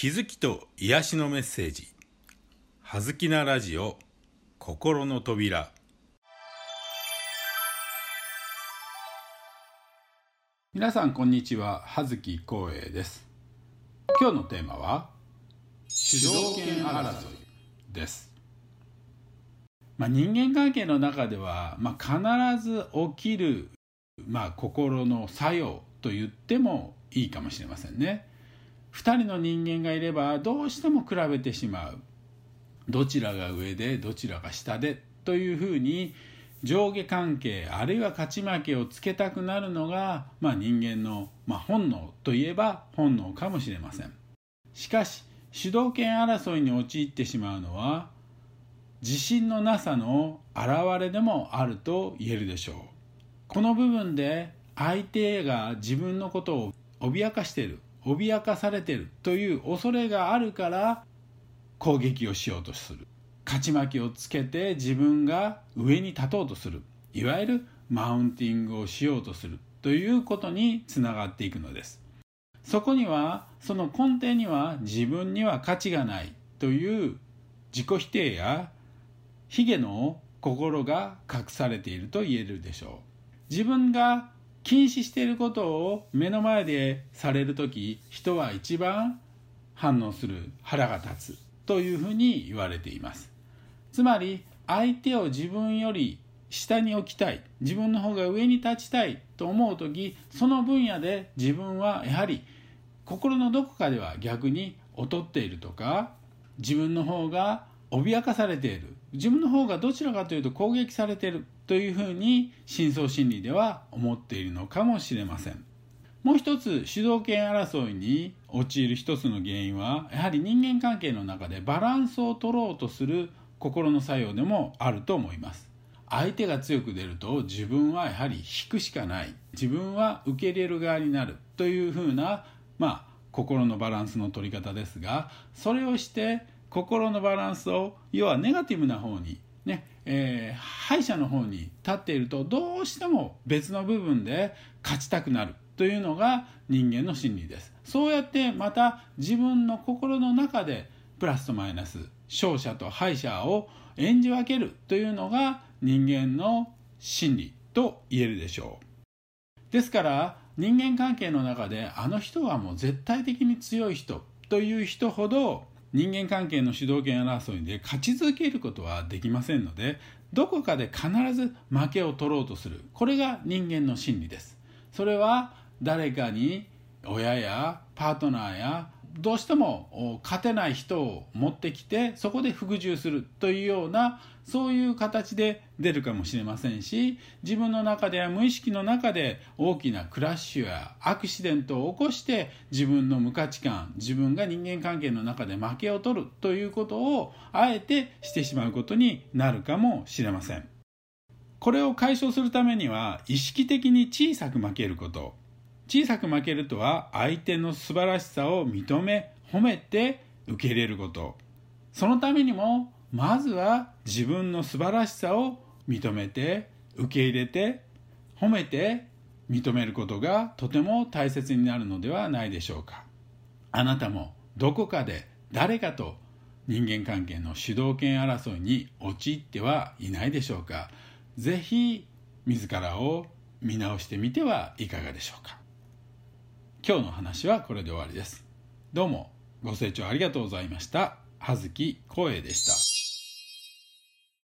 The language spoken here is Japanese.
気づきと癒しのメッセージ「はずきなラジオ心の扉」皆さんこんにちは。葉月光栄です。今日のテーマは主導権争いです。まあ、人間関係の中では、まあ、必ず起きる、まあ、心の作用と言ってもいいかもしれませんね。2人の人間がいればどうしても比べてしまう。どちらが上でどちらが下でというふうに上下関係あるいは勝ち負けをつけたくなるのが、まあ、人間の、まあ、本能といえば本能かもしれません。しかし主導権争いに陥ってしまうのは自信のなさの表れでもあると言えるでしょう。この部分で相手が自分のことを脅かしている。脅かされてるという恐れがあるから攻撃をしようとする。勝ち負けをつけて自分が上に立とうとする。いわゆるマウンティングをしようとするということにつながっていくのです。そこにはその根底には自分には価値がないという自己否定や卑下の心が隠されていると言えるでしょう。自分が禁止していることを目の前でされる時人は一番反応する腹が立つというふうに言われています。つまり相手を自分より下に置きたい自分の方が上に立ちたいと思う時その分野で自分はやはり心のどこかでは逆に劣っているとか自分の方が脅かされている自分の方がどちらかというと攻撃されているというふうに深層心理では思っているのかもしれません。もう一つ主導権争いに陥る一つの原因はやはり人間関係の中でバランスを取ろうとする心の作用でもあると思います。相手が強く出ると自分はやはり引くしかない。自分は受け入れる側になるというふうなまあ心のバランスの取り方ですがそれをして心のバランスを要はネガティブな方にねえー、敗者の方に立っているとどうしても別の部分で勝ちたくなるというのが人間の心理です。そうやってまた自分の心の中でプラスとマイナス勝者と敗者を演じ分けるというのが人間の心理と言えるでしょう。ですから人間関係の中であの人はもう絶対的に強い人という人ほど人間関係の主導権争いで勝ち続けることはできませんのでどこかで必ず負けを取ろうとする。これが人間の心理です。それは誰かに親やパートナーやどうしても勝てない人を持ってきてそこで服従するというようなそういう形で出るかもしれませんし自分の中では無意識の中で大きなクラッシュやアクシデントを起こして自分の無価値観自分が人間関係の中で負けを取るということをあえてしてしまうことになるかもしれません。これを解消するためには意識的に小さく負けること小さく負けるとは相手の素晴らしさを認め褒めて受け入れること。そのためにもまずは自分の素晴らしさを認めて受け入れて褒めて認めることがとても大切になるのではないでしょうか。あなたもどこかで誰かと人間関係の主導権争いに陥ってはいないでしょうか。是非自らを見直してみてはいかがでしょうか。今日の話はこれで終わりです。どうもご清聴ありがとうございました。葉月光栄でした。